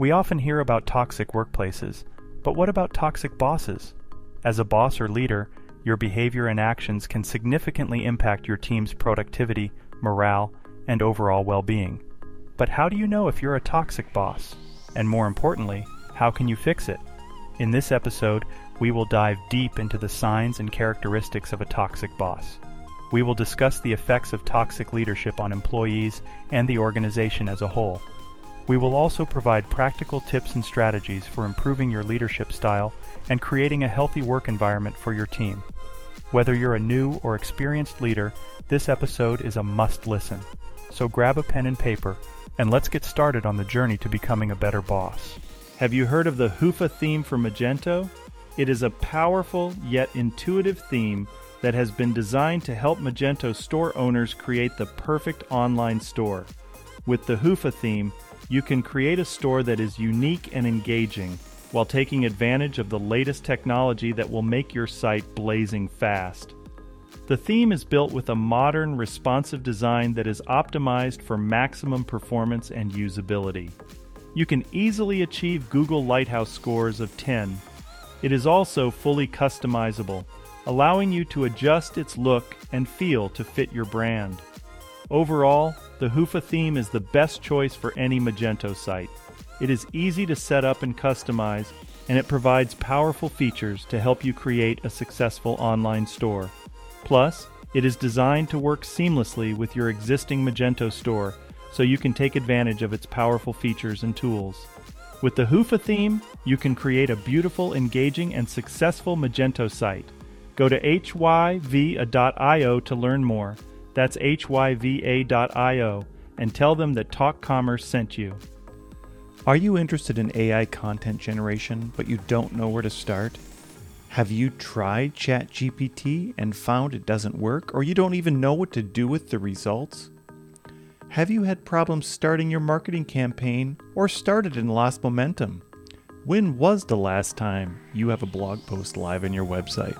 We often hear about toxic workplaces, but what about toxic bosses? As a boss or leader, your behavior and actions can significantly impact your team's productivity, morale, and overall well being. But how do you know if you're a toxic boss? And more importantly, how can you fix it? In this episode, we will dive deep into the signs and characteristics of a toxic boss. We will discuss the effects of toxic leadership on employees and the organization as a whole. We will also provide practical tips and strategies for improving your leadership style and creating a healthy work environment for your team. Whether you're a new or experienced leader, this episode is a must listen. So grab a pen and paper and let's get started on the journey to becoming a better boss. Have you heard of the Hyvä theme for Magento? It is a powerful yet intuitive theme that has been designed to help Magento store owners create the perfect online store. With the Hyvä theme, you can create a store that is unique and engaging while taking advantage of the latest technology that will make your site blazing fast. The theme is built with a modern, responsive design that is optimized for maximum performance and usability. You can easily achieve Google Lighthouse scores of 10. It is also fully customizable, allowing you to adjust its look and feel to fit your brand. Overall, the Hyvä theme is the best choice for any Magento site. It is easy to set up and customize, and it provides powerful features to help you create a successful online store. Plus, it is designed to work seamlessly with your existing Magento store so you can take advantage of its powerful features and tools. With the Hyvä theme, you can create a beautiful, engaging, and successful Magento site. Go to hyva.io to learn more. That's hyva.io and tell them that Talk Commerce sent you. Are you interested in AI content generation, but you don't know where to start? Have you tried ChatGPT and found it doesn't work, or you don't even know what to do with the results? Have you had problems starting your marketing campaign or started and lost momentum? When was the last time you have a blog post live on your website?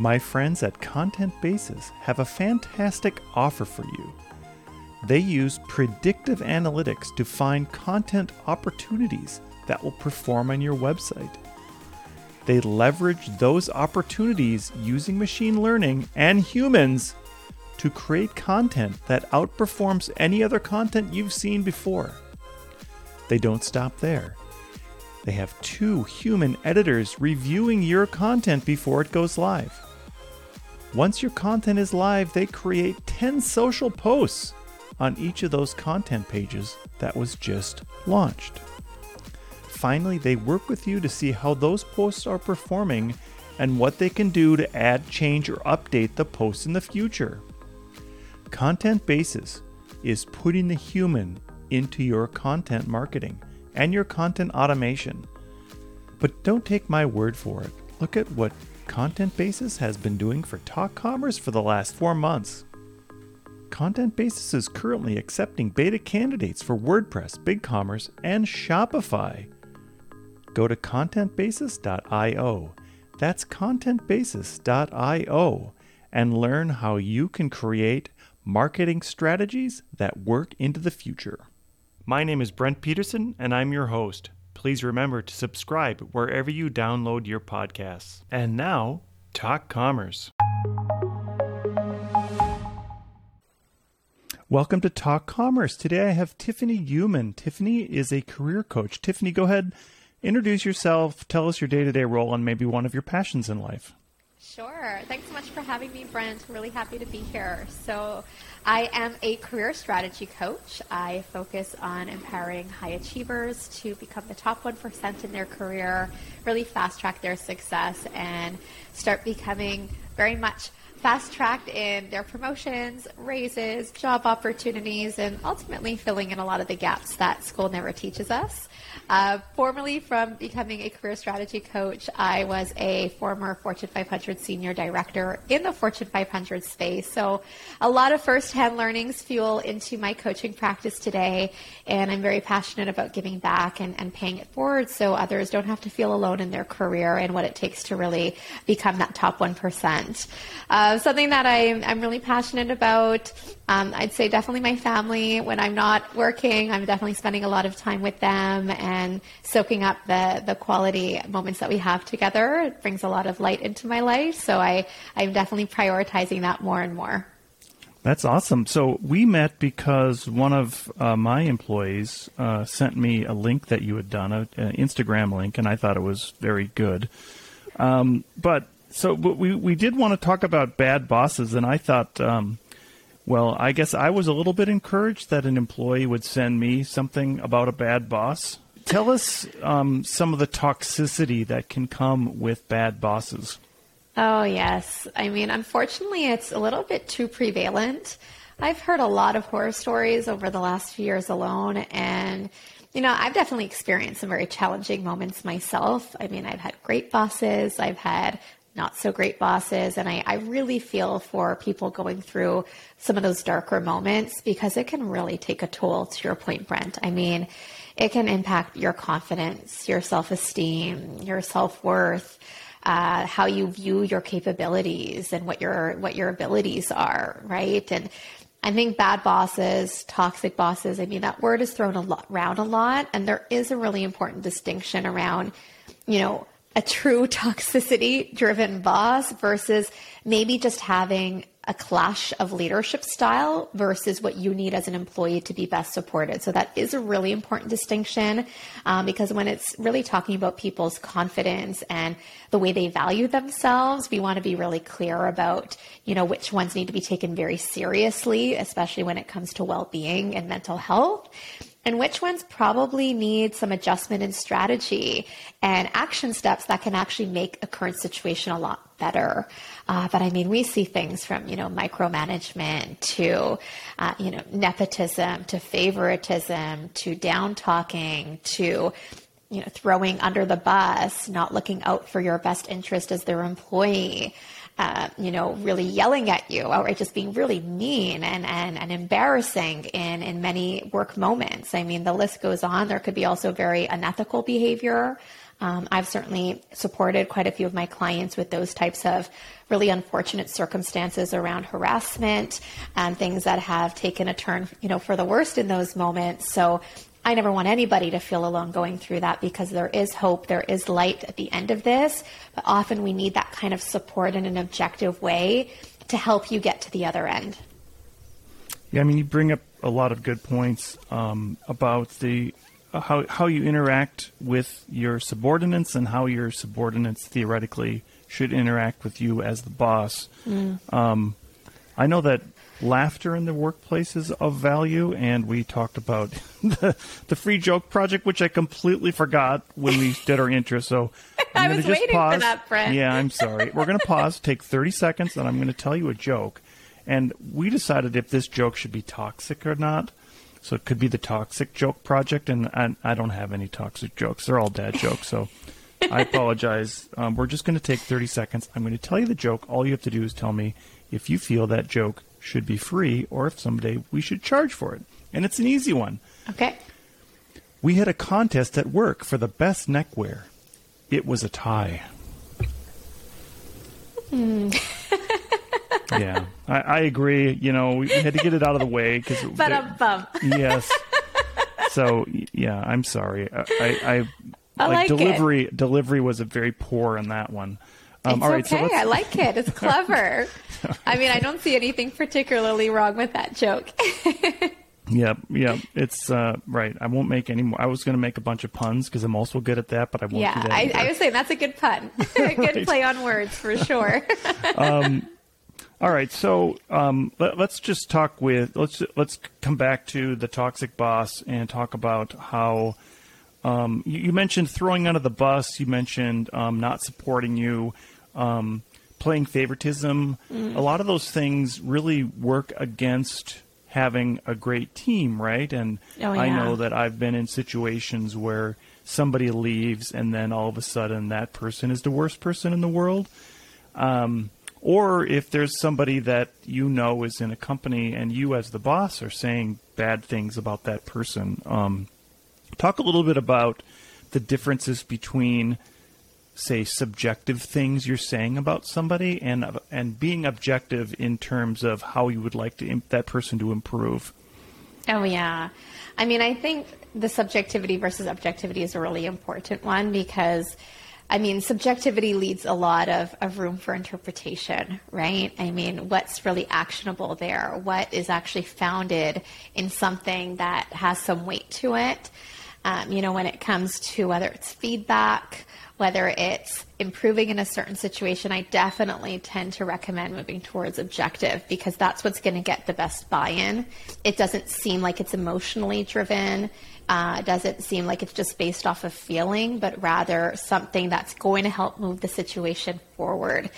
My friends at Content Basis have a fantastic offer for you. They use predictive analytics to find content opportunities that will perform on your website. They leverage those opportunities using machine learning and humans to create content that outperforms any other content you've seen before. They don't stop there. They have two human editors reviewing your content before it goes live. Once your content is live, they create 10 social posts on each of those content pages that was just launched. Finally, they work with you to see how those posts are performing and what they can do to add, change, or update the posts in the future. Content Basis is putting the human into your content marketing and your content automation. But don't take my word for it. Look at what Content Basis has been doing for Talk Commerce for the last four months. Content Basis is currently accepting beta candidates for WordPress, BigCommerce, and Shopify. Go to contentbasis.io. That's contentbasis.io and learn how you can create marketing strategies that work into the future. My name is Brent Peterson, and I'm your host. Please remember to subscribe wherever you download your podcasts. And now, Talk Commerce. Welcome to Talk Commerce. Today I have Tiffany Uman. Tiffany is a career coach. Tiffany, go ahead, introduce yourself, tell us your day to day role, and maybe one of your passions in life. Sure. Thanks so much for having me, Brent. I'm really happy to be here. So, I am a career strategy coach. I focus on empowering high achievers to become the top 1% in their career, really fast track their success, and start becoming very much fast tracked in their promotions, raises, job opportunities, and ultimately filling in a lot of the gaps that school never teaches us. Uh, formerly from becoming a career strategy coach, I was a former Fortune 500 senior director in the Fortune 500 space. So a lot of firsthand learnings fuel into my coaching practice today. And I'm very passionate about giving back and, and paying it forward so others don't have to feel alone in their career and what it takes to really become that top 1%. Uh, Uh, something that I'm, I'm really passionate about. Um, I'd say definitely my family. When I'm not working, I'm definitely spending a lot of time with them and soaking up the, the quality moments that we have together. It brings a lot of light into my life. So I, I'm definitely prioritizing that more and more. That's awesome. So we met because one of uh, my employees uh, sent me a link that you had done, an Instagram link, and I thought it was very good. Um, but so but we we did want to talk about bad bosses, and I thought, um, well, I guess I was a little bit encouraged that an employee would send me something about a bad boss. Tell us um, some of the toxicity that can come with bad bosses. Oh, yes. I mean, unfortunately, it's a little bit too prevalent. I've heard a lot of horror stories over the last few years alone, and you know, I've definitely experienced some very challenging moments myself. I mean, I've had great bosses, I've had not so great bosses. And I, I really feel for people going through some of those darker moments because it can really take a toll to your point, Brent. I mean, it can impact your confidence, your self esteem, your self worth. Uh, how you view your capabilities and what your what your abilities are, right? And I think bad bosses, toxic bosses. I mean, that word is thrown a lot, around a lot, and there is a really important distinction around, you know, a true toxicity driven boss versus maybe just having a clash of leadership style versus what you need as an employee to be best supported. So that is a really important distinction um, because when it's really talking about people's confidence and the way they value themselves, we want to be really clear about you know which ones need to be taken very seriously, especially when it comes to well-being and mental health and which ones probably need some adjustment in strategy and action steps that can actually make a current situation a lot better. Uh, but I mean, we see things from, you know, micromanagement to, uh, you know, nepotism to favoritism to down talking to, you know, throwing under the bus, not looking out for your best interest as their employee uh, you know, really yelling at you, or just being really mean and, and, and embarrassing in, in many work moments. I mean, the list goes on. There could be also very unethical behavior. Um, I've certainly supported quite a few of my clients with those types of really unfortunate circumstances around harassment and things that have taken a turn, you know, for the worst in those moments. So I never want anybody to feel alone going through that because there is hope, there is light at the end of this. But often we need that kind of support in an objective way to help you get to the other end. Yeah, I mean, you bring up a lot of good points um, about the uh, how how you interact with your subordinates and how your subordinates theoretically should interact with you as the boss. Mm. Um, I know that laughter in the workplace is of value, and we talked about the, the free joke project, which I completely forgot when we did our intro. So I'm I was just waiting pause. for that, Brent. Yeah, I'm sorry. We're going to pause, take 30 seconds, and I'm going to tell you a joke. And we decided if this joke should be toxic or not. So it could be the toxic joke project, and I, I don't have any toxic jokes. They're all dad jokes, so I apologize. Um, we're just going to take 30 seconds. I'm going to tell you the joke. All you have to do is tell me if you feel that joke should be free or if someday we should charge for it. And it's an easy one. Okay. We had a contest at work for the best neckwear. It was a tie. Hmm. yeah, I, I, agree. You know, we had to get it out of the way because. But a bump. yes. So yeah, I'm sorry. I, I, I like, delivery. It. Delivery was a very poor in that one. Um, it's all right, okay. So I like it. It's clever. I mean, I don't see anything particularly wrong with that joke. Yep, yep. It's uh, right. I won't make any more. I was going to make a bunch of puns because I'm also good at that, but I won't. Yeah, I, I, was saying that's a good pun. a good right. play on words for sure. um, all right, so um, let, us just talk with let's let's come back to the toxic boss and talk about how um, you, you, mentioned throwing under the bus. You mentioned um, not supporting you. Um, playing favoritism, mm. a lot of those things really work against having a great team, right? And oh, yeah. I know that I've been in situations where somebody leaves and then all of a sudden that person is the worst person in the world. Um, or if there's somebody that you know is in a company and you as the boss are saying bad things about that person. Talk a little bit about the differences between say subjective things you're saying about somebody and and being objective in terms of how you would like to, that person to improve. Oh yeah. I mean, I think the subjectivity versus objectivity is a really important one because I mean, subjectivity leads a lot of, of room for interpretation, right? I mean, what's really actionable there? What is actually founded in something that has some weight to it? Um, you know, when it comes to whether it's feedback, whether it's improving in a certain situation, I definitely tend to recommend moving towards objective because that's what's going to get the best buy in. It doesn't seem like it's emotionally driven. Uh, doesn't seem like it's just based off of feeling, but rather something that's going to help move the situation forward.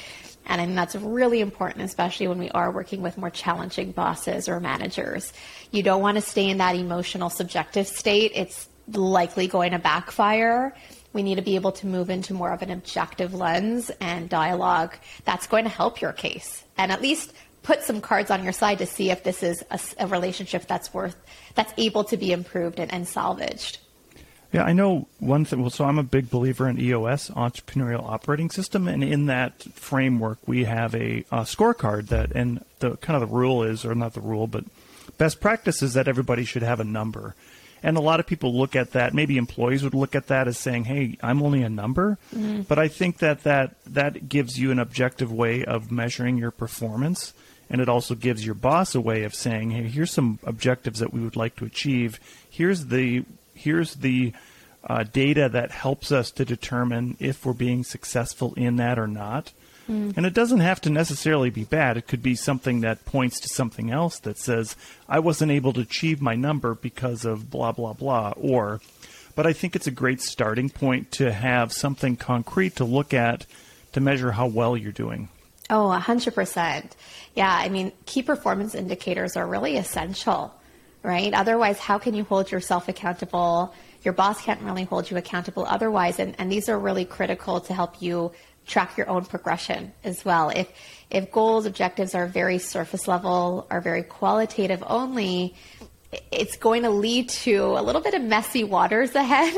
And I that's really important, especially when we are working with more challenging bosses or managers. You don't want to stay in that emotional subjective state. It's likely going to backfire we need to be able to move into more of an objective lens and dialogue that's going to help your case and at least put some cards on your side to see if this is a, a relationship that's worth that's able to be improved and, and salvaged yeah, I know one thing. Well, so I'm a big believer in EOS, Entrepreneurial Operating System, and in that framework, we have a, a scorecard that, and the kind of the rule is, or not the rule, but best practice is that everybody should have a number. And a lot of people look at that. Maybe employees would look at that as saying, "Hey, I'm only a number." Mm-hmm. But I think that that that gives you an objective way of measuring your performance, and it also gives your boss a way of saying, "Hey, here's some objectives that we would like to achieve. Here's the here's the uh, data that helps us to determine if we're being successful in that or not." Mm. And it doesn't have to necessarily be bad. It could be something that points to something else that says, I wasn't able to achieve my number because of blah, blah, blah. Or, but I think it's a great starting point to have something concrete to look at to measure how well you're doing. Oh, 100%. Yeah, I mean, key performance indicators are really essential, right? Otherwise, how can you hold yourself accountable? Your boss can't really hold you accountable otherwise. And, and these are really critical to help you track your own progression as well. If if goals, objectives are very surface level, are very qualitative only, it's going to lead to a little bit of messy waters ahead.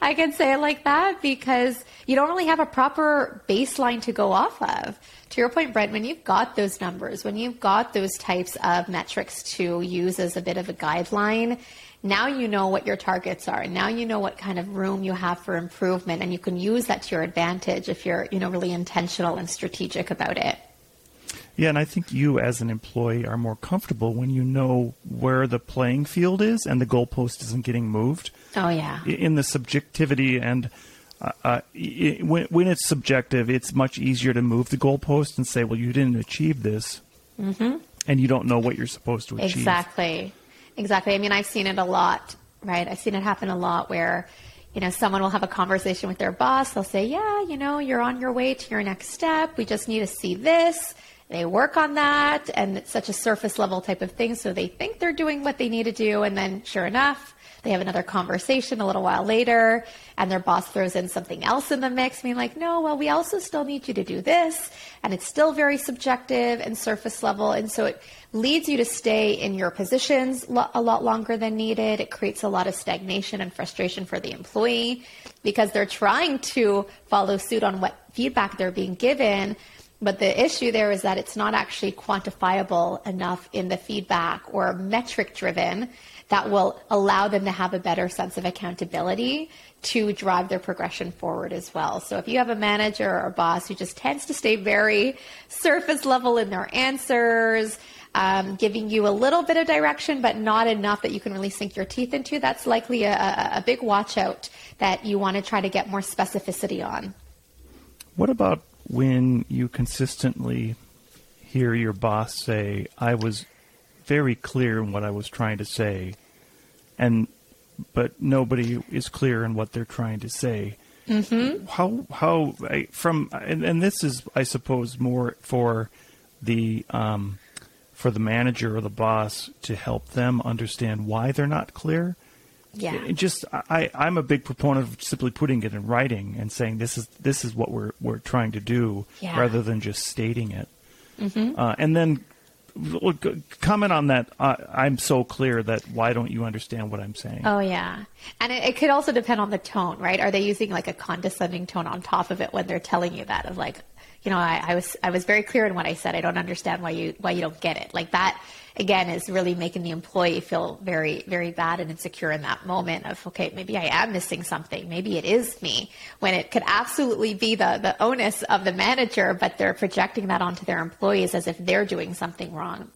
I can say it like that because you don't really have a proper baseline to go off of. To your point, Brent, when you've got those numbers, when you've got those types of metrics to use as a bit of a guideline, now you know what your targets are. And now you know what kind of room you have for improvement, and you can use that to your advantage if you're, you know, really intentional and strategic about it. Yeah, and I think you as an employee are more comfortable when you know where the playing field is and the goalpost isn't getting moved. Oh yeah. In the subjectivity and uh, uh, it, when, when it's subjective, it's much easier to move the goalpost and say, "Well, you didn't achieve this," mm-hmm. and you don't know what you're supposed to achieve. Exactly. Exactly. I mean, I've seen it a lot, right? I've seen it happen a lot where, you know, someone will have a conversation with their boss. They'll say, yeah, you know, you're on your way to your next step. We just need to see this. They work on that. And it's such a surface level type of thing. So they think they're doing what they need to do. And then sure enough, they have another conversation a little while later, and their boss throws in something else in the mix, being like, no, well, we also still need you to do this. And it's still very subjective and surface level. And so it leads you to stay in your positions a lot longer than needed. It creates a lot of stagnation and frustration for the employee because they're trying to follow suit on what feedback they're being given. But the issue there is that it's not actually quantifiable enough in the feedback or metric driven that will allow them to have a better sense of accountability to drive their progression forward as well. So if you have a manager or a boss who just tends to stay very surface level in their answers, um, giving you a little bit of direction, but not enough that you can really sink your teeth into, that's likely a, a big watch out that you want to try to get more specificity on. What about when you consistently hear your boss say, I was very clear in what I was trying to say, and but nobody is clear in what they're trying to say. Mm-hmm. How how from and, and this is I suppose more for the um, for the manager or the boss to help them understand why they're not clear. Yeah. It just I, I'm a big proponent of simply putting it in writing and saying this is this is what we're we're trying to do yeah. rather than just stating it. Mm-hmm. Uh, and then comment on that. Uh, I'm so clear that why don't you understand what I'm saying? Oh yeah, and it, it, could also depend on the tone, right? Are they using like a condescending tone on top of it when they're telling you that of like, you know, I, I was I was very clear in what I said. I don't understand why you why you don't get it. Like that again is really making the employee feel very very bad and insecure in that moment of okay maybe i am missing something. Maybe it is me. When it could absolutely be the the onus of the manager but they're projecting that onto their employees as if they're doing something wrong.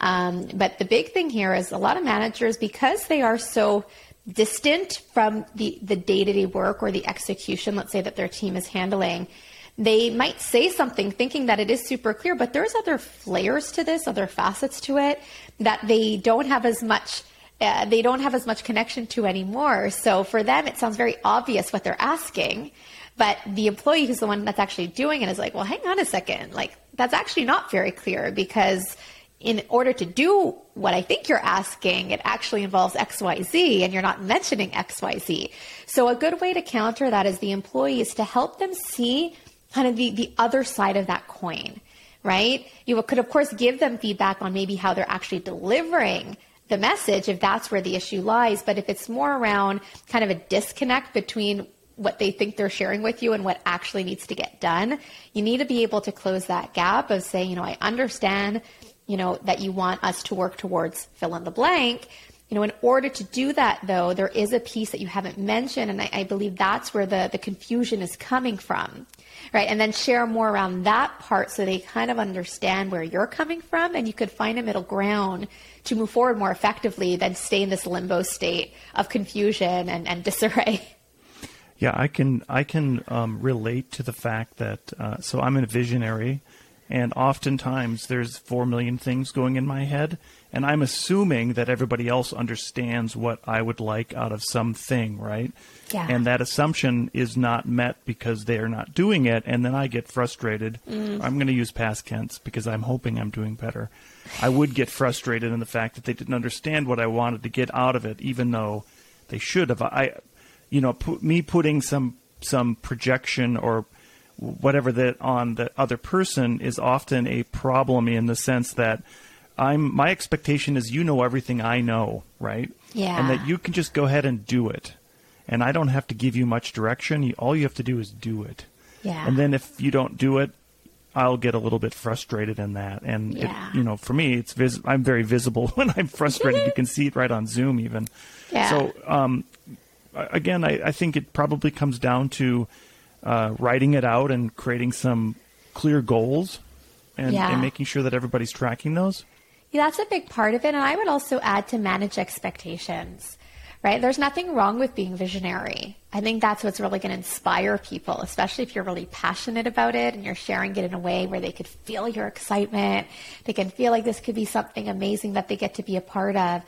Um, but the big thing here is a lot of managers because they are so distant from the the day-to-day work or the execution let's say that their team is handling they might say something thinking that it is super clear, but there's other flayers to this, other facets to it that they don't have as much. Uh, they don't have as much connection to anymore. So for them, it sounds very obvious what they're asking. But the employee who's the one that's actually doing it is like, well, hang on a second. Like, that's actually not very clear because in order to do what I think you're asking, it actually involves XYZ and you're not mentioning XYZ. So a good way to counter that is the employee is to help them see kind of the, the other side of that coin, right? You could, of course, give them feedback on maybe how they're actually delivering the message if that's where the issue lies. But if it's more around kind of a disconnect between what they think they're sharing with you and what actually needs to get done, you need to be able to close that gap of saying, you know, I understand, you know, that you want us to work towards fill in the blank. You know, in order to do that, though, there is a piece that you haven't mentioned, and I, I believe that's where the, the confusion is coming from right? And then share more around that part so they kind of understand where you're coming from and you could find a middle ground to move forward more effectively than stay in this limbo state of confusion and, and disarray. Yeah, I can I can um, relate to the fact that uh, so I'm a visionary, and oftentimes there's four million things going in my head, and I'm assuming that everybody else understands what I would like out of something, right? Yeah. And that assumption is not met because they are not doing it, and then I get frustrated. Mm. I'm going to use past tense because I'm hoping I'm doing better. I would get frustrated in the fact that they didn't understand what I wanted to get out of it, even though they should have. I, you know, put, me putting some some projection or whatever that on the other person is often a problem in the sense that I'm my expectation is you know everything I know, right? Yeah. And that you can just go ahead and do it. And I don't have to give you much direction. You, all you have to do is do it. Yeah. And then if you don't do it, I'll get a little bit frustrated in that. And yeah. it, you know, for me, it's vis- I'm very visible when I'm frustrated. you can see it right on Zoom even. Yeah. So um, again, I, I, think it probably comes down to uh, writing it out and creating some clear goals and, yeah. and making sure that everybody's tracking those. Yeah, that's a big part of it. And I would also add to manage expectations, right? There's nothing wrong with being visionary. I think that's what's really going to inspire people, especially if you're really passionate about it and you're sharing it in a way where they could feel your excitement. They can feel like this could be something amazing that they get to be a part of.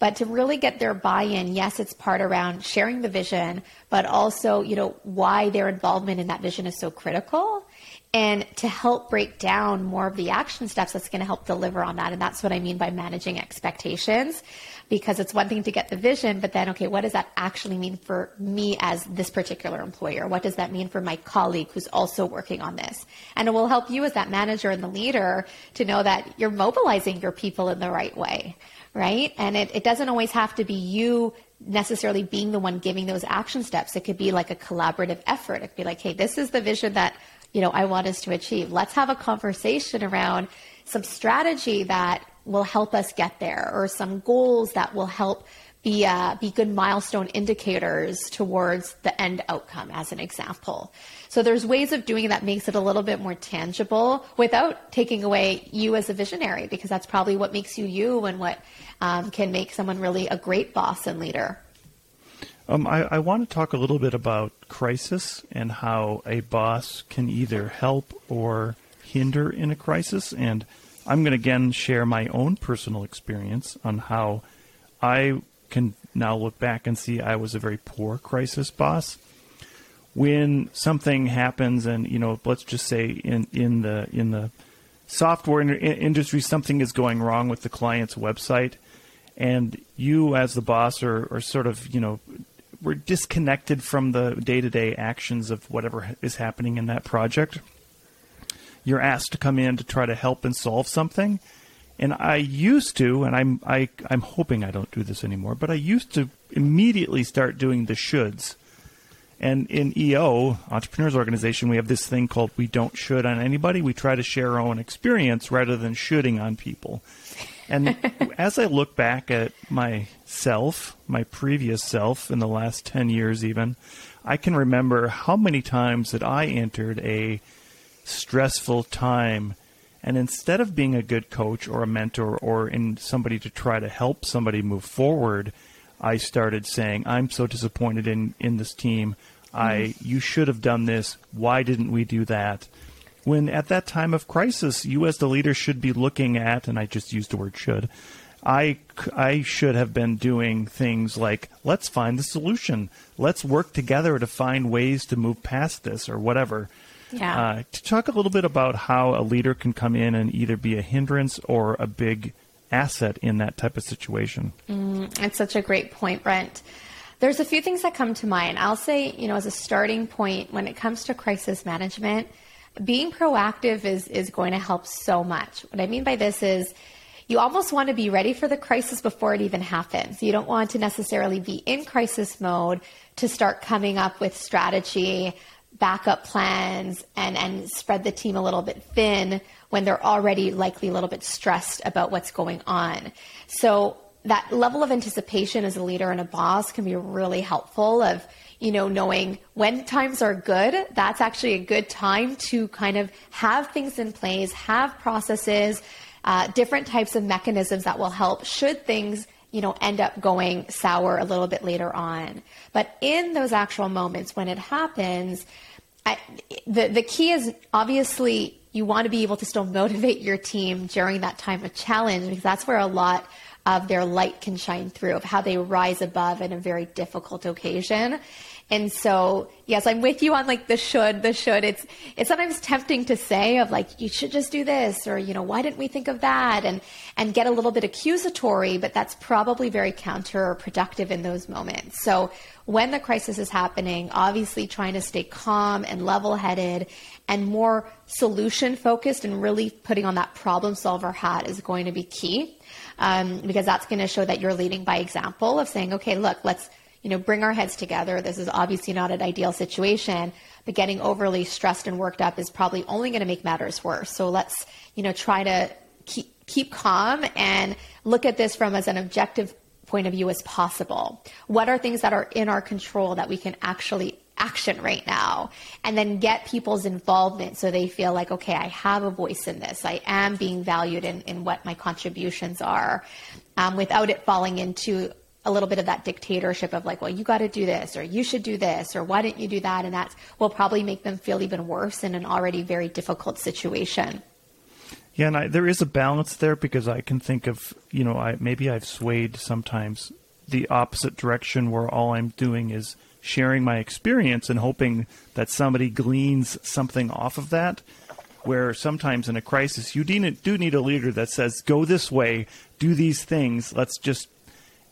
But to really get their buy-in, yes, it's part around sharing the vision, but also, you know, why their involvement in that vision is so critical and to help break down more of the action steps that's going to help deliver on that. And that's what I mean by managing expectations, because it's one thing to get the vision, but then, okay, what does that actually mean for me as this particular employer? What does that mean for my colleague who's also working on this? And it will help you as that manager and the leader to know that you're mobilizing your people in the right way, right? And it, it doesn't always have to be you necessarily being the one giving those action steps. It could be like a collaborative effort. It could be like, hey, this is the vision that you know, I want us to achieve. Let's have a conversation around some strategy that will help us get there or some goals that will help be uh, be good milestone indicators towards the end outcome as an example. So there's ways of doing that makes it a little bit more tangible without taking away you as a visionary because that's probably what makes you you and what um, can make someone really a great boss and leader. Um, I, I, want to talk a little bit about crisis and how a boss can either help or hinder in a crisis. And I'm going to again share my own personal experience on how I can now look back and see I was a very poor crisis boss. When something happens, and you know, let's just say in, in the in the software industry, something is going wrong with the client's website, and you as the boss are, are sort of you know we're disconnected from the day-to-day actions of whatever is happening in that project. You're asked to come in to try to help and solve something, And I used to, and I'm I, I'm hoping I don't do this anymore, but I used to immediately start doing the shoulds. And in EO, Entrepreneurs Organization, we have this thing called we don't should on anybody. We try to share our own experience rather than shooting on people. And as I look back at myself, my previous self in the last 10 years even, I can remember how many times that I entered a stressful time and instead of being a good coach or a mentor or in somebody to try to help somebody move forward, I started saying, I'm so disappointed in, in this team. I you should have done this. Why didn't we do that? When at that time of crisis, you as the leader should be looking at, and I just used the word should, I, I should have been doing things like, let's find the solution. Let's work together to find ways to move past this or whatever. Yeah. Uh, to talk a little bit about how a leader can come in and either be a hindrance or a big asset in that type of situation. Mm, it's such a great point, Brent. There's a few things that come to mind. I'll say, you know, as a starting point, when it comes to crisis management, being proactive is, is going to help so much. What I mean by this is, you almost want to be ready for the crisis before it even happens. You don't want to necessarily be in crisis mode to start coming up with strategy backup plans and, and spread the team a little bit thin when they're already likely a little bit stressed about what's going on. So that level of anticipation as a leader and a boss can be really helpful of, you know, knowing when times are good, that's actually a good time to kind of have things in place, have processes, uh, different types of mechanisms that will help should things you know, end up going sour a little bit later on. But in those actual moments when it happens, I, the the key is obviously you want to be able to still motivate your team during that time of challenge because that's where a lot of their light can shine through of how they rise above in a very difficult occasion and so, yes, I'm with you on like the should, the should. It's it's sometimes tempting to say of like you should just do this or you know why didn't we think of that and and get a little bit accusatory, but that's probably very counterproductive in those moments. So when the crisis is happening, obviously trying to stay calm and level-headed and more solution focused and really putting on that problem solver hat is going to be key. Um, because that's going to show that you're leading by example of saying, okay, look, let's you know, bring our heads together. This is obviously not an ideal situation, but getting overly stressed and worked up is probably only going to make matters worse. So let's, you know, try to keep keep calm and look at this from as an objective point of view as possible. What are things that are in our control that we can actually action right now and then get people's involvement so they feel like okay i have a voice in this i am being valued in, in what my contributions are um, without it falling into a little bit of that dictatorship of like, well, you got to do this, or you should do this, or why didn't you do that? And that will probably make them feel even worse in an already very difficult situation. Yeah, and I, there is a balance there because I can think of, you know, I, maybe I've swayed sometimes the opposite direction where all I'm doing is sharing my experience and hoping that somebody gleans something off of that. Where sometimes in a crisis, you do need a leader that says, go this way, do these things, let's just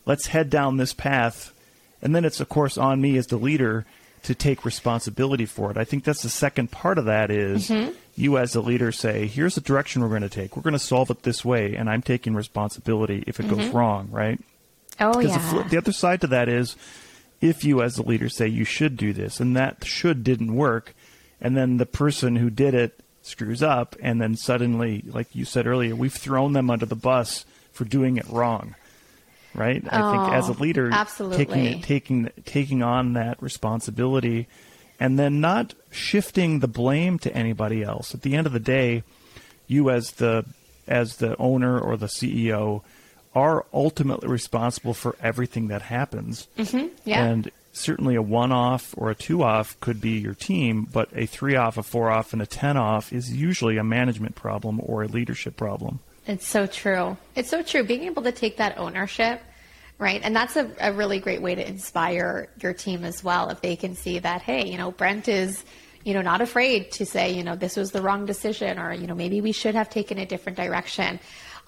let's head down this path. And then it's, of course, on me as the leader to take responsibility for it. I think that's the second part of that is mm-hmm. you as a leader say, here's the direction we're going to take. We're going to solve it this way, and I'm taking responsibility if it mm-hmm. goes wrong, right? Oh, yeah. The, the other side to that is if you as the leader say you should do this, and that should didn't work, and then the person who did it screws up, and then suddenly, like you said earlier, we've thrown them under the bus for doing it wrong right? Oh, I think as a leader, absolutely. taking taking taking on that responsibility, and then not shifting the blame to anybody else. At the end of the day, you as the as the owner or the CEO are ultimately responsible for everything that happens. Mm-hmm. Yeah. And certainly a one off or a two off could be your team, but a three off, a four off, and a ten off is usually a management problem or a leadership problem. It's so true. It's so true. Being able to take that ownership, right? And that's a, a really great way to inspire your team as well. If they can see that, hey, you know, Brent is, you know, not afraid to say, you know, this was the wrong decision or, you know, maybe we should have taken a different direction.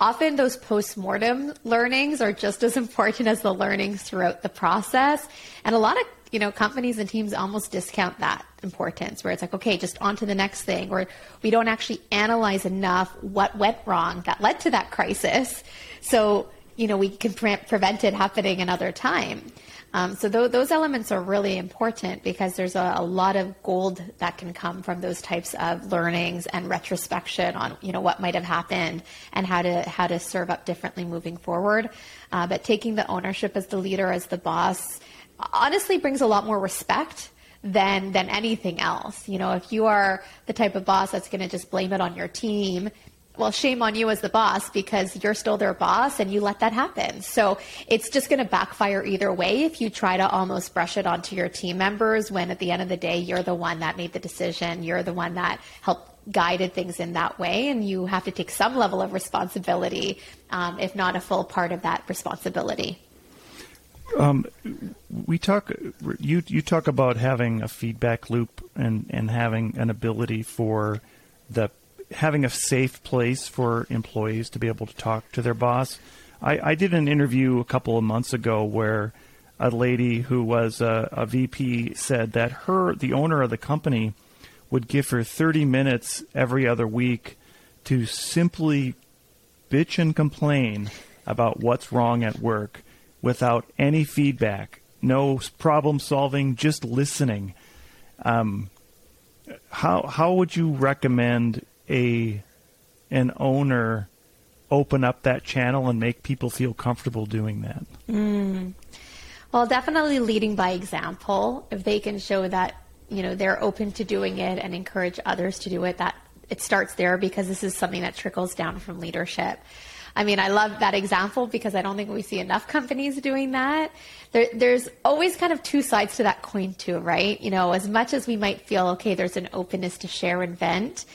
Often those post-mortem learnings are just as important as the learnings throughout the process. And a lot of you know, companies and teams almost discount that importance where it's like, okay, just on to the next thing, or we don't actually analyze enough what went wrong that led to that crisis. So, you know, we can pre- prevent it happening another time. Um, so th- those elements are really important because there's a, a, lot of gold that can come from those types of learnings and retrospection on you know what might have happened and how to how to serve up differently moving forward. Uh, but taking the ownership as the leader, as the boss, honestly brings a lot more respect than than anything else. You know, if you are the type of boss that's going to just blame it on your team, well, shame on you as the boss because you're still their boss and you let that happen. So it's just going to backfire either way if you try to almost brush it onto your team members when at the end of the day you're the one that made the decision, you're the one that helped guided things in that way, and you have to take some level of responsibility, um, if not a full part of that responsibility. Um, we talk. You you talk about having a feedback loop and and having an ability for the having a safe place for employees to be able to talk to their boss. I, I did an interview a couple of months ago where a lady who was a, a VP said that her the owner of the company would give her 30 minutes every other week to simply bitch and complain about what's wrong at work without any feedback, no problem solving, just listening. Um, how how would you recommend a an owner open up that channel and make people feel comfortable doing that? Mm. Well, definitely leading by example. If they can show that you know they're open to doing it and encourage others to do it, that it starts there because this is something that trickles down from leadership. I mean, I love that example because I don't think we see enough companies doing that. There, there's always kind of two sides to that coin, too, right? You know, as much as we might feel, okay, there's an openness to share and vent,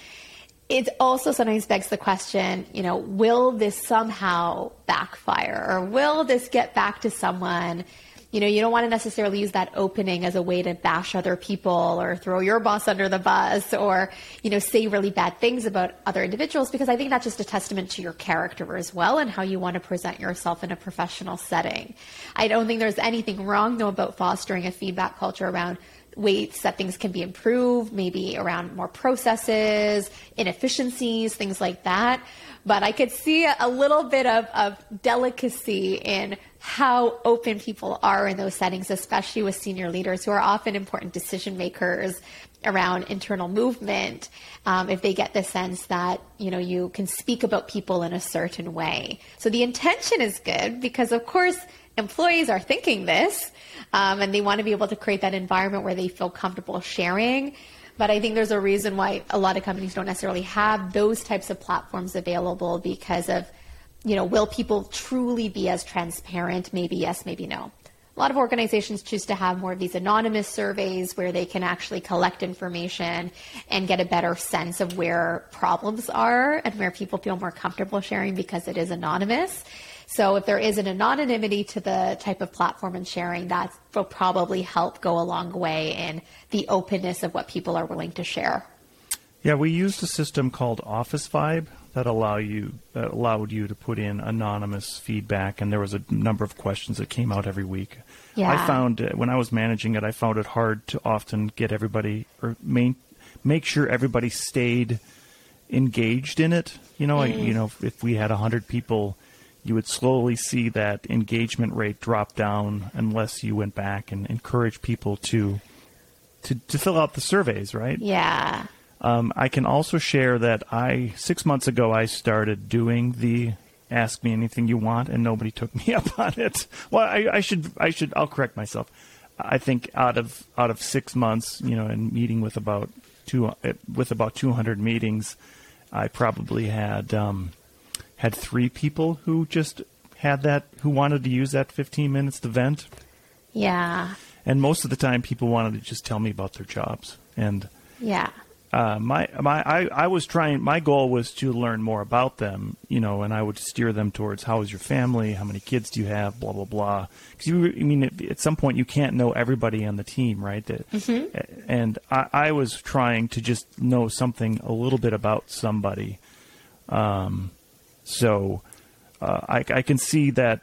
it also sometimes begs the question, you know, will this somehow backfire or will this get back to someone you know, you don't want to necessarily use that opening as a way to bash other people or throw your boss under the bus or, you know, say really bad things about other individuals because I think that's just a testament to your character as well and how you want to present yourself in a professional setting. I don't think there's anything wrong though about fostering a feedback culture around ways that things can be improved, maybe around more processes, inefficiencies, things like that. But I could see a little bit of, of delicacy in how open people are in those settings, especially with senior leaders who are often important decision makers around internal movement. Um, if they get the sense that you know you can speak about people in a certain way, so the intention is good because of course employees are thinking this, um, and they want to be able to create that environment where they feel comfortable sharing. But I think there's a reason why a lot of companies don't necessarily have those types of platforms available because of you know, will people truly be as transparent? Maybe yes, maybe no. A lot of organizations choose to have more of these anonymous surveys where they can actually collect information and get a better sense of where problems are and where people feel more comfortable sharing because it is anonymous. So if there is an anonymity to the type of platform and sharing, that will probably help go a long way in the openness of what people are willing to share. Yeah, we used a system called Officevibe that allow you that allowed you to put in anonymous feedback, and there was a number of questions that came out every week. Yeah. I found uh, when I was managing it, I found it hard to often get everybody or main, make sure everybody stayed engaged in it. You know, mm. I, you know, if we had hundred people, you would slowly see that engagement rate drop down unless you went back and encouraged people to to to fill out the surveys, right? Yeah. Um, I can also share that I six months ago I started doing the ask me anything you want, and nobody took me up on it. Well, I, I should I should I'll correct myself. I think out of out of six months, you know, and meeting with about two with about 200 meetings, I probably had um, had three people who just had that who wanted to use that 15 minutes to vent. Yeah. And most of the time, people wanted to just tell me about their jobs and. Yeah uh, my my I, I was trying my goal was to learn more about them you know and I would steer them towards how is your family how many kids do you have blah blah blah because you I mean at some point you can't know everybody on the team right that, mm-hmm. and I, I was trying to just know something a little bit about somebody um, so uh, I, I can see that.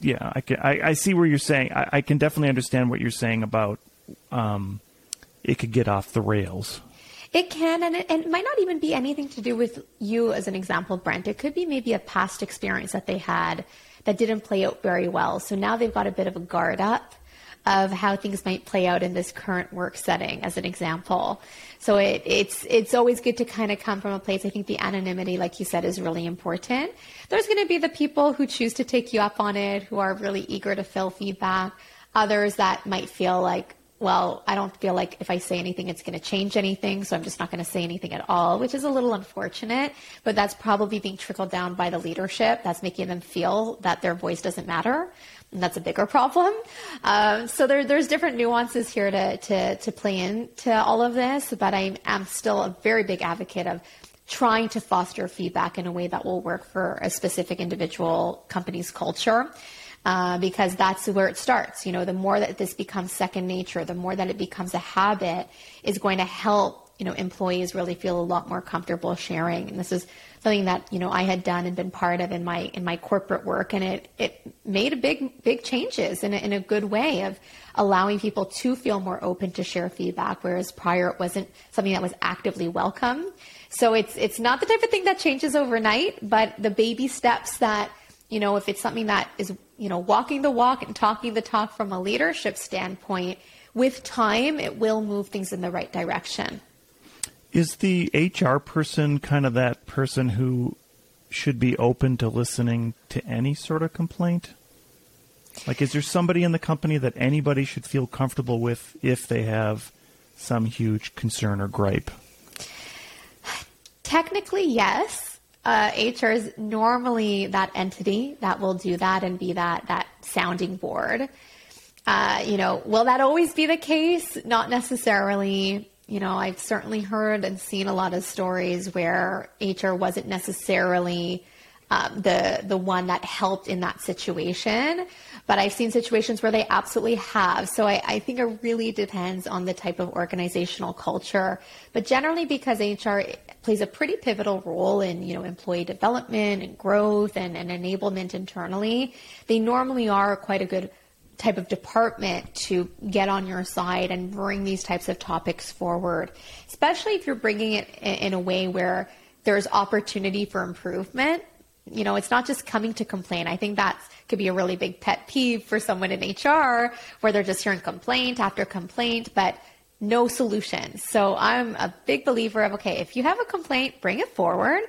Yeah, I can. I, I see where you're saying. I, I can definitely understand what you're saying about um, it could get off the rails. It can, and it, and it might not even be anything to do with you as an example, Brent. It could be maybe a past experience that they had that didn't play out very well. So now they've got a bit of a guard up of how things might play out in this current work setting, as an example. So it, it's it's always good to kind of come from a place. I think the anonymity, like you said, is really important. There's going to be the people who choose to take you up on it, who are really eager to fill feedback. Others that might feel like well, I don't feel like if I say anything, it's going to change anything. So I'm just not going to say anything at all, which is a little unfortunate. But that's probably being trickled down by the leadership. That's making them feel that their voice doesn't matter. That's a bigger problem. Um, so there, there's different nuances here to, to, to play into all of this. But I am still a very big advocate of trying to foster feedback in a way that will work for a specific individual company's culture uh, because that's where it starts. You know, the more that this becomes second nature, the more that it becomes a habit, is going to help you know employees really feel a lot more comfortable sharing. And this is something that you know I had done and been part of in my in my corporate work, and it it made a big big changes in a, in a good way of allowing people to feel more open to share feedback, whereas prior it wasn't something that was actively welcome. So it's it's not the type of thing that changes overnight, but the baby steps that you know if it's something that is you know, walking the walk and talking the talk from a leadership standpoint, with time, it will move things in the right direction. Is the HR person kind of that person who should be open to listening to any sort of complaint? Like, is there somebody in the company that anybody should feel comfortable with if they have some huge concern or gripe? Technically, yes uh, HR is normally that entity that will do that and be that that sounding board. Uh, you know, will that always be the case? Not necessarily. You know, I've certainly heard and seen a lot of stories where HR wasn't necessarily um, the the one that helped in that situation. But I've seen situations where they absolutely have. So I, I think it really depends on the type of organizational culture. But generally, because HR plays a pretty pivotal role in you know employee development and growth and, and enablement internally, they normally are quite a good type of department to get on your side and bring these types of topics forward, especially if you're bringing it in a way where there's opportunity for improvement you know, it's not just coming to complain. I think that could be a really big pet peeve for someone in HR where they're just hearing complaint after complaint, but no solutions. So I'm a big believer of okay, if you have a complaint, bring it forward,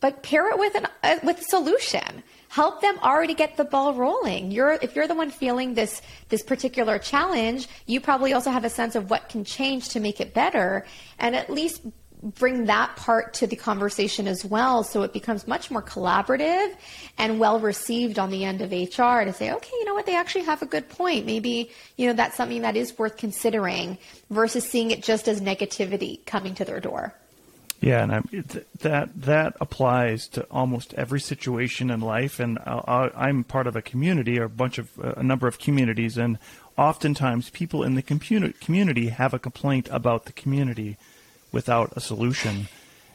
but pair it with an uh, with a solution. Help them already get the ball rolling. You're if you're the one feeling this this particular challenge, you probably also have a sense of what can change to make it better, and at least bring that part to the conversation as well so it becomes much more collaborative and well received on the end of HR to say, okay, you know what, they actually have a good point. Maybe, you know, that's something that is worth considering versus seeing it just as negativity coming to their door. Yeah, and I'm, that that applies to almost every situation in life. And i am part of a community, or a bunch of a number of communities, and oftentimes people in the community have a complaint about the community without a solution.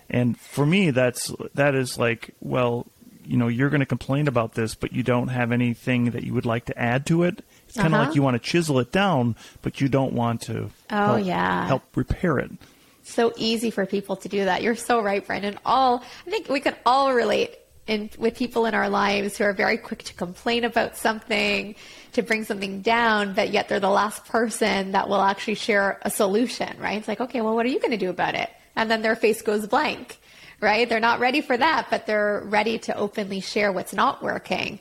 And for me, that's that is like, well, you know, you're going to complain about this, but you don't have anything that you would like to add to it. It's kind of uh-huh. like you want to chisel it down, but you don't want to. Oh help, yeah, help repair it. So easy for people to do that. You're so right, Brendan. All I think we can all relate in with people in our lives who are very quick to complain about something, to bring something down, but yet they're the last person that will actually share a solution, right? It's like, okay, well, what are you going to do about it? And then their face goes blank, right? They're not ready for that, but they're ready to openly share what's not working.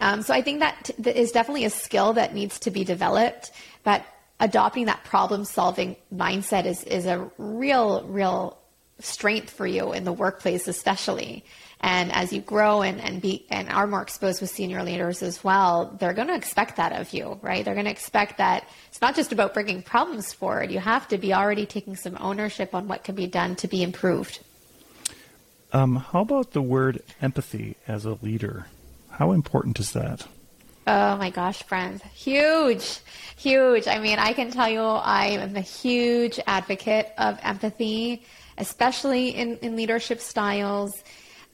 Um, so I think that t- is definitely a skill that needs to be developed, but adopting that problem solving mindset is, is a real, real strength for you in the workplace, especially. And as you grow and, and be and are more exposed with senior leaders as well, they're going to expect that of you, right? They're going to expect that it's not just about bringing problems forward. You have to be already taking some ownership on what can be done to be improved. Um, how about the word empathy as a leader? How important is that? Oh my gosh, friends. Huge, huge. I mean, I can tell you I am a huge advocate of empathy, especially in, in leadership styles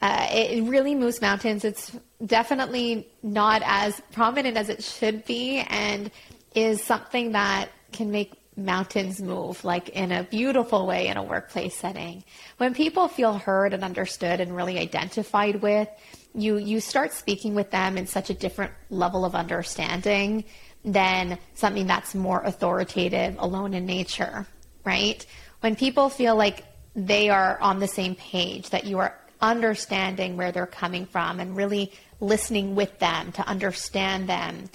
Uh, it really moves mountains. It's definitely not as prominent as it should be, and is something that can make mountains move like in a beautiful way in a workplace setting. When people feel heard and understood and really identified with, you you start speaking with them in such a different level of understanding than something that's more authoritative, alone in nature, right? When people feel like they are on the same page, that you are understanding where they're coming from and really listening with them to understand them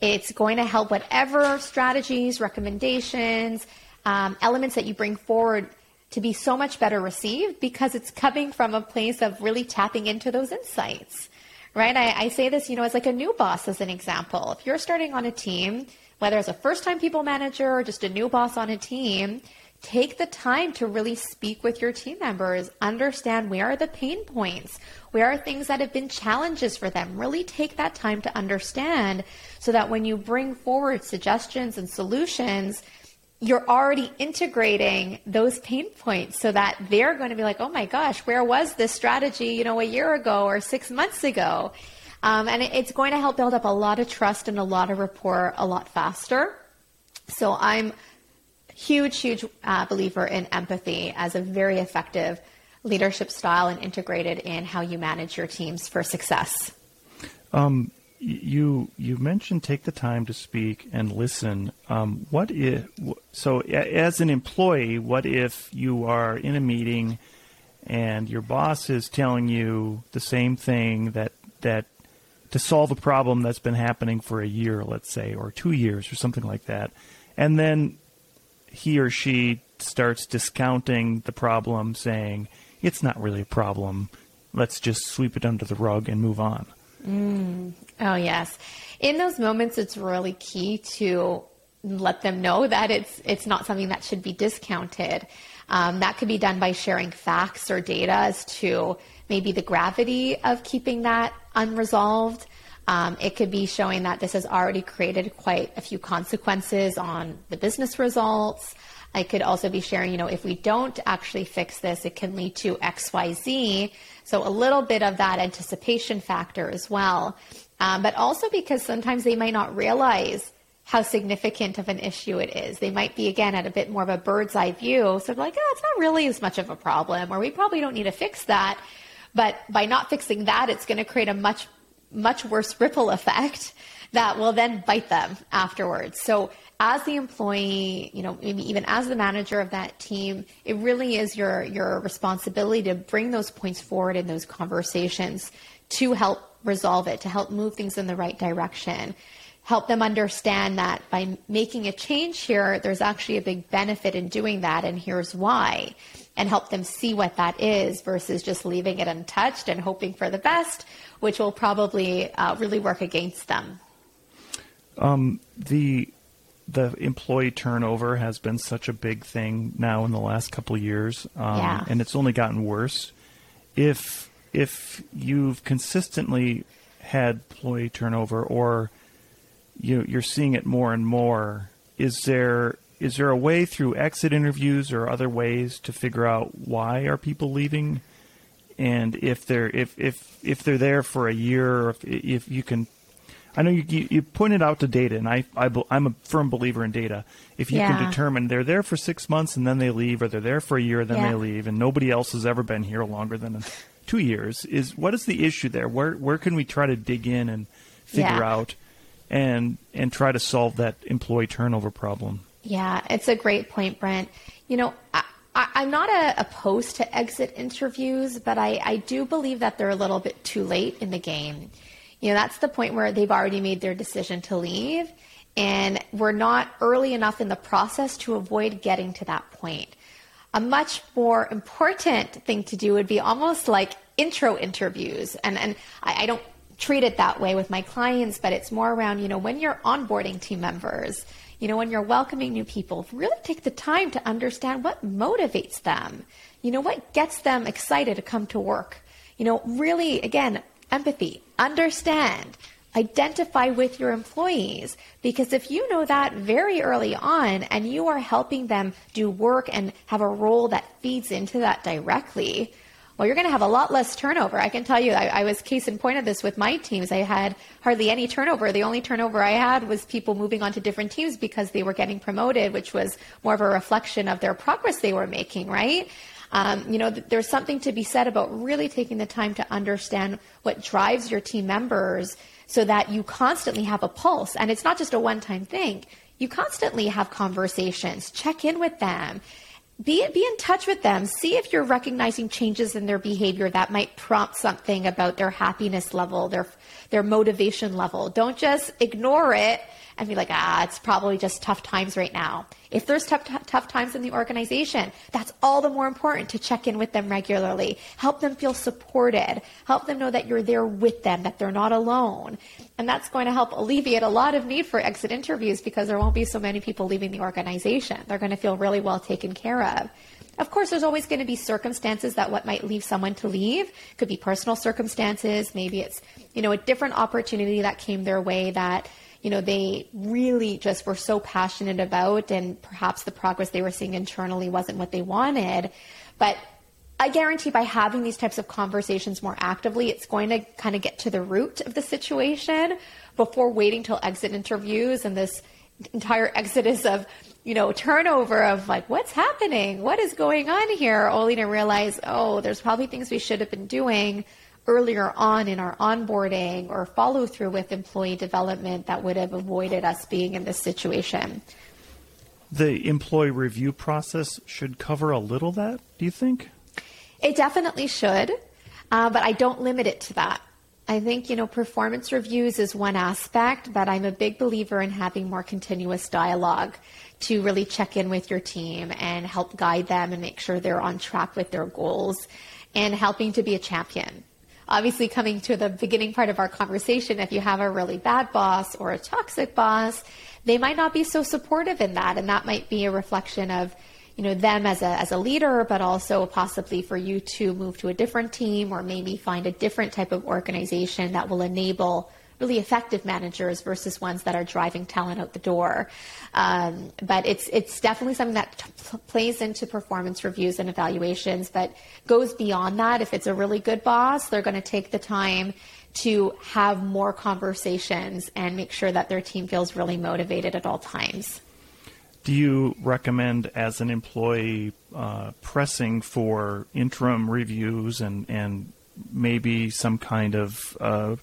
it's going to help whatever strategies, recommendations, um, elements that you bring forward to be so much better received because it's coming from a place of really tapping into those insights, right? I, I say this, you know, as like a new boss, as an example. If you're starting on a team, whether as a first time people manager or just a new boss on a team, take the time to really speak with your team members, understand where are the pain points, where are things that have been challenges for them. Really take that time to understand so that when you bring forward suggestions and solutions, you're already integrating those pain points so that they're going to be like, oh my gosh, where was this strategy, you know, a year ago or six months ago? Um, and it's going to help build up a lot of trust and a lot of rapport a lot faster. So I'm huge, huge uh, believer in empathy as a very effective leadership style and integrated in how you manage your teams for success. Um, you you mentioned take the time to speak and listen. Um, what if so? As an employee, what if you are in a meeting and your boss is telling you the same thing that that to solve a problem that's been happening for a year, let's say, or two years, or something like that, and then he or she starts discounting the problem, saying, it's not really a problem. Let's just sweep it under the rug and move on. Mm. Oh, yes. In those moments, it's really key to let them know that it's it's not something that should be discounted. Um, that could be done by sharing facts or data as to maybe the gravity of keeping that unresolved. Um, it could be showing that this has already created quite a few consequences on the business results. I could also be sharing, you know, if we don't actually fix this, it can lead to XYZ. So a little bit of that anticipation factor as well. Um, but also because sometimes they might not realize how significant of an issue it is. They might be, again, at a bit more of a bird's eye view. So like, oh, it's not really as much of a problem, or we probably don't need to fix that. But by not fixing that, it's going to create a much much worse ripple effect that will then bite them afterwards. So as the employee, you know, maybe even as the manager of that team, it really is your your responsibility to bring those points forward in those conversations to help resolve it, to help move things in the right direction. Help them understand that by making a change here, there's actually a big benefit in doing that, and here's why and help them see what that is versus just leaving it untouched and hoping for the best, which will probably uh, really work against them. Um, the the employee turnover has been such a big thing now in the last couple of years, um, yeah. and it's only gotten worse. If if you've consistently had employee turnover, or you you're seeing it more and more, is there is there a way through exit interviews or other ways to figure out why are people leaving and if they're if if if they're there for a year or if, if you can I know you, you, you pointed out the data, and I, I am a firm believer in data. If you yeah. can determine they're there for six months and then they leave, or they're there for a year and then yeah. they leave, and nobody else has ever been here longer than two years, is what is the issue there? Where where can we try to dig in and figure yeah. out and and try to solve that employee turnover problem? Yeah, it's a great point, Brent. You know, I, am not a, opposed to exit interviews, but I, I do believe that they're a little bit too late in the game. You know, that's the point where they've already made their decision to leave, and we're not early enough in the process to avoid getting to that point. A much more important thing to do would be almost like intro interviews, and and I, I don't treat it that way with my clients, but it's more around you know when you're onboarding team members you know, when you're welcoming new people, really take the time to understand what motivates them. You know, what gets them excited to come to work. You know, really, again, empathy, understand, identify with your employees. Because if you know that very early on and you are helping them do work and have a role that feeds into that directly, well, you're going to have a lot less turnover. I can tell you, I, I, was case in point of this with my teams. I had hardly any turnover. The only turnover I had was people moving on to different teams because they were getting promoted, which was more of a reflection of their progress they were making, right? Um, you know, th- there's something to be said about really taking the time to understand what drives your team members so that you constantly have a pulse. And it's not just a one time thing. You constantly have conversations, check in with them be be in touch with them. See if you're recognizing changes in their behavior that might prompt something about their happiness level, their their motivation level. Don't just ignore it and be like, ah, it's probably just tough times right now. If there's tough, tough, tough times in the organization, that's all the more important to check in with them regularly. Help them feel supported. Help them know that you're there with them, that they're not alone. And that's going to help alleviate a lot of need for exit interviews because there won't be so many people leaving the organization. They're going to feel really well taken care of. Of course, there's always going to be circumstances that what might leave someone to leave could be personal circumstances. Maybe it's, you know, a different opportunity that came their way that you know, they really just were so passionate about, and perhaps the progress they were seeing internally wasn't what they wanted. But I guarantee by having these types of conversations more actively, it's going to kind of get to the root of the situation before waiting till exit interviews and this entire exodus of, you know, turnover of like, what's happening? What is going on here? Only to realize, oh, there's probably things we should have been doing earlier on in our onboarding or follow through with employee development that would have avoided us being in this situation. The employee review process should cover a little that, do you think? It definitely should, uh, but I don't limit it to that. I think, you know, performance reviews is one aspect, but I'm a big believer in having more continuous dialogue to really check in with your team and help guide them and make sure they're on track with their goals and helping to be a champion obviously coming to the beginning part of our conversation, if you have a really bad boss or a toxic boss, they might not be so supportive in that. And that might be a reflection of, you know, them as a, as a leader, but also possibly for you to move to a different team or maybe find a different type of organization that will enable really effective managers versus ones that are driving talent out the door. Um, but it's it's definitely something that t- plays into performance reviews and evaluations, but goes beyond that. If it's a really good boss, they're going to take the time to have more conversations and make sure that their team feels really motivated at all times. Do you recommend, as an employee, uh, pressing for interim reviews and, and maybe some kind of uh,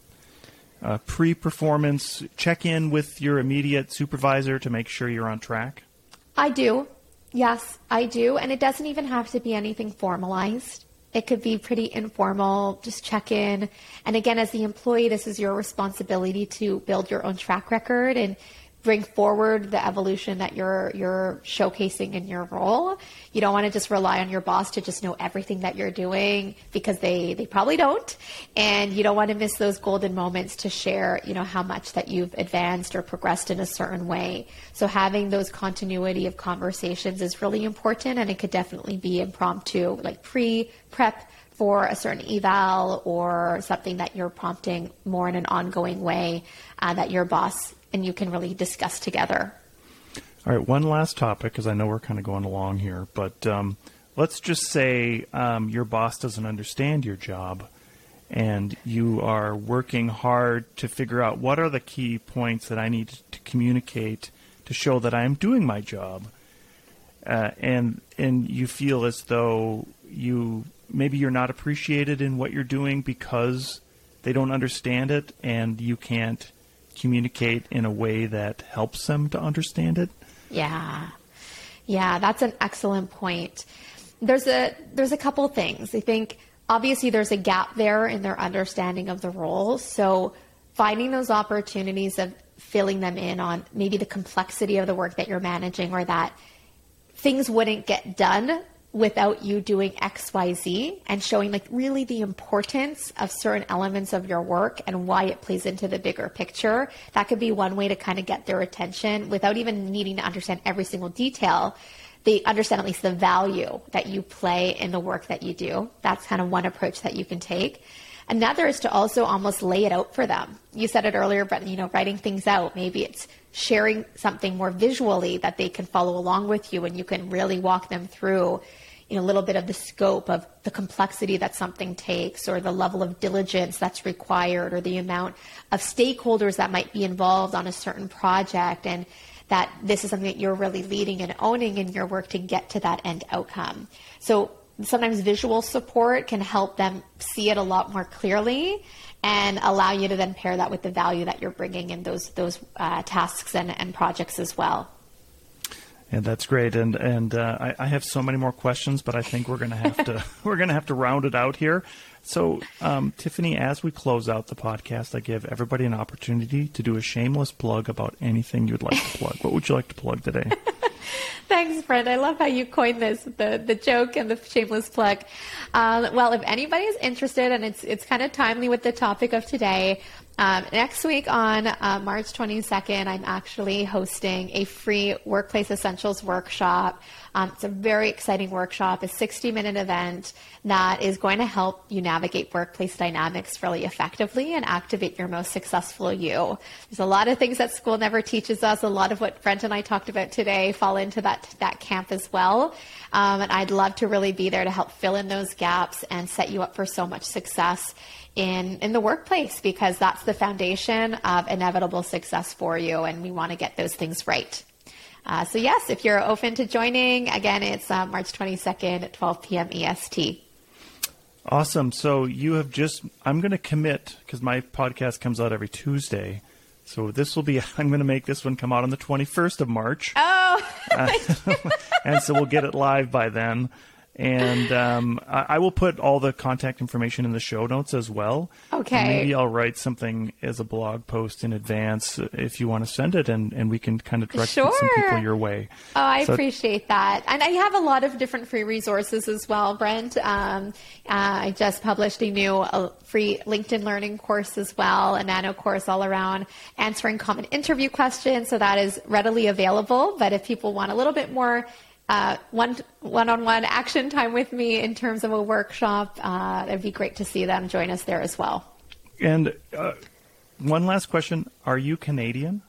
uh, pre performance check in with your immediate supervisor to make sure you're on track? I do. Yes, I do. And it doesn't even have to be anything formalized. It could be pretty informal, just check in. And again, as the employee, this is your responsibility to build your own track record and bring forward the evolution that you're you're showcasing in your role. You don't want to just rely on your boss to just know everything that you're doing because they they probably don't. And you don't want to miss those golden moments to share, you know, how much that you've advanced or progressed in a certain way. So having those continuity of conversations is really important and it could definitely be impromptu, like pre prep for a certain eval or something that you're prompting more in an ongoing way uh, that your boss and you can really discuss together. All right, one last topic because I know we're kind of going along here, but um, let's just say um, your boss doesn't understand your job and you are working hard to figure out what are the key points that I need to communicate to show that I am doing my job. Uh, and and you feel as though you maybe you're not appreciated in what you're doing because they don't understand it and you can't communicate in a way that helps them to understand it? Yeah. Yeah, that's an excellent point. There's a there's a couple things. I think obviously there's a gap there in their understanding of the role. So finding those opportunities of filling them in on maybe the complexity of the work that you're managing or that things wouldn't get done without you doing XYZ and showing like really the importance of certain elements of your work and why it plays into the bigger picture. That could be one way to kind of get their attention without even needing to understand every single detail. They understand at least the value that you play in the work that you do. That's kind of one approach that you can take. Another is to also almost lay it out for them. You said it earlier, but you know, writing things out. Maybe it's sharing something more visually that they can follow along with you and you can really walk them through you know, a little bit of the scope of the complexity that something takes or the level of diligence that's required or the amount of stakeholders that might be involved on a certain project and that this is something that you're really leading and owning in your work to get to that end outcome. So sometimes visual support can help them see it a lot more clearly and allow you to then pair that with the value that you're bringing in those those uh, tasks and, and projects as well. And that's great. And and uh, I, I, have so many more questions, but I think we're going to have to we're going to have to round it out here. So, um, Tiffany, as we close out the podcast, I give everybody an opportunity to do a shameless plug about anything you'd like to plug. What would you like to plug today? Thanks, Brent. I love how you coined this, the, the joke and the shameless plug. Um, well, if anybody is interested, and it's, it's kind of timely with the topic of today, um, next week on uh, March 22nd, I'm actually hosting a free Workplace Essentials workshop. Um, it's a very exciting workshop, a 60 minute event that is going to help you navigate workplace dynamics really effectively and activate your most successful you. There's a lot of things that school never teaches us. A lot of what Brent and I talked about today fall into that, that camp as well. Um, and I'd love to really be there to help fill in those gaps and set you up for so much success in in the workplace because that's the foundation of inevitable success for you, and we want to get those things right. Uh, so yes, if you're open to joining, again, it's uh, March 22nd at 12 p.m. EST. Awesome. So you have just, I'm going to commit because my podcast comes out every Tuesday. So this will be, I'm going to make this one come out on the 21st of March. Oh. uh, and so we'll get it live by then and um, I, I, will put all the contact information in the show notes as well. Okay. Maybe I'll write something as a blog post in advance if you want to send it, and, and we can kind of direct sure. some people your way. Oh, I so, appreciate that, and I have a lot of different free resources as well, Brent. Um, uh, I just published a new uh, free LinkedIn learning course as well, a nano course all around answering common interview questions. So that is readily available. But if people want a little bit more uh, one one-on-one action time with me in terms of a workshop. Uh, it'd be great to see them join us there as well. And uh, one last question: Are you Canadian?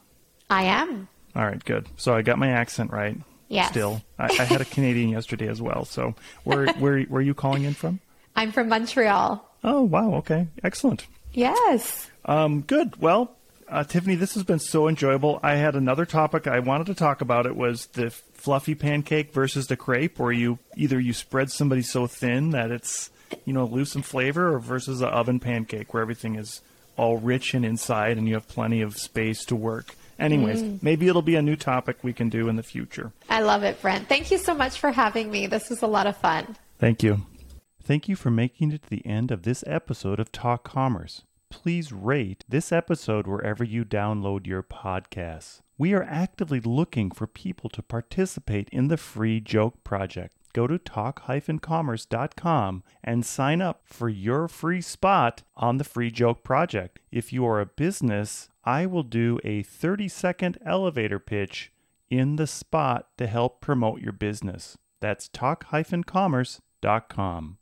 I am. All right, good. So I got my accent right. Yes. Still, I, I had a Canadian yesterday as well. So where where where are you calling in from? I'm from Montreal. Oh wow! Okay, excellent. Yes. Um, good. Well, uh, Tiffany, this has been so enjoyable. I had another topic I wanted to talk about. It was the fluffy pancake versus the crepe, where you either you spread somebody so thin that it's you know loose in flavor, or versus the oven pancake where everything is all rich and inside, and you have plenty of space to work. Anyways, mm. maybe it'll be a new topic we can do in the future. I love it, Brent. Thank you so much for having me. This was a lot of fun. Thank you. Thank you for making it to the end of this episode of Talk Commerce please rate this episode wherever you download your podcasts. We are actively looking for people to participate in the Free Joke Project. Go to talk-commerce.com and sign up for your free spot on the Free Joke Project. If you are a business, I will do a 30 second elevator pitch in the spot to help promote your business. That's talk-commerce.com.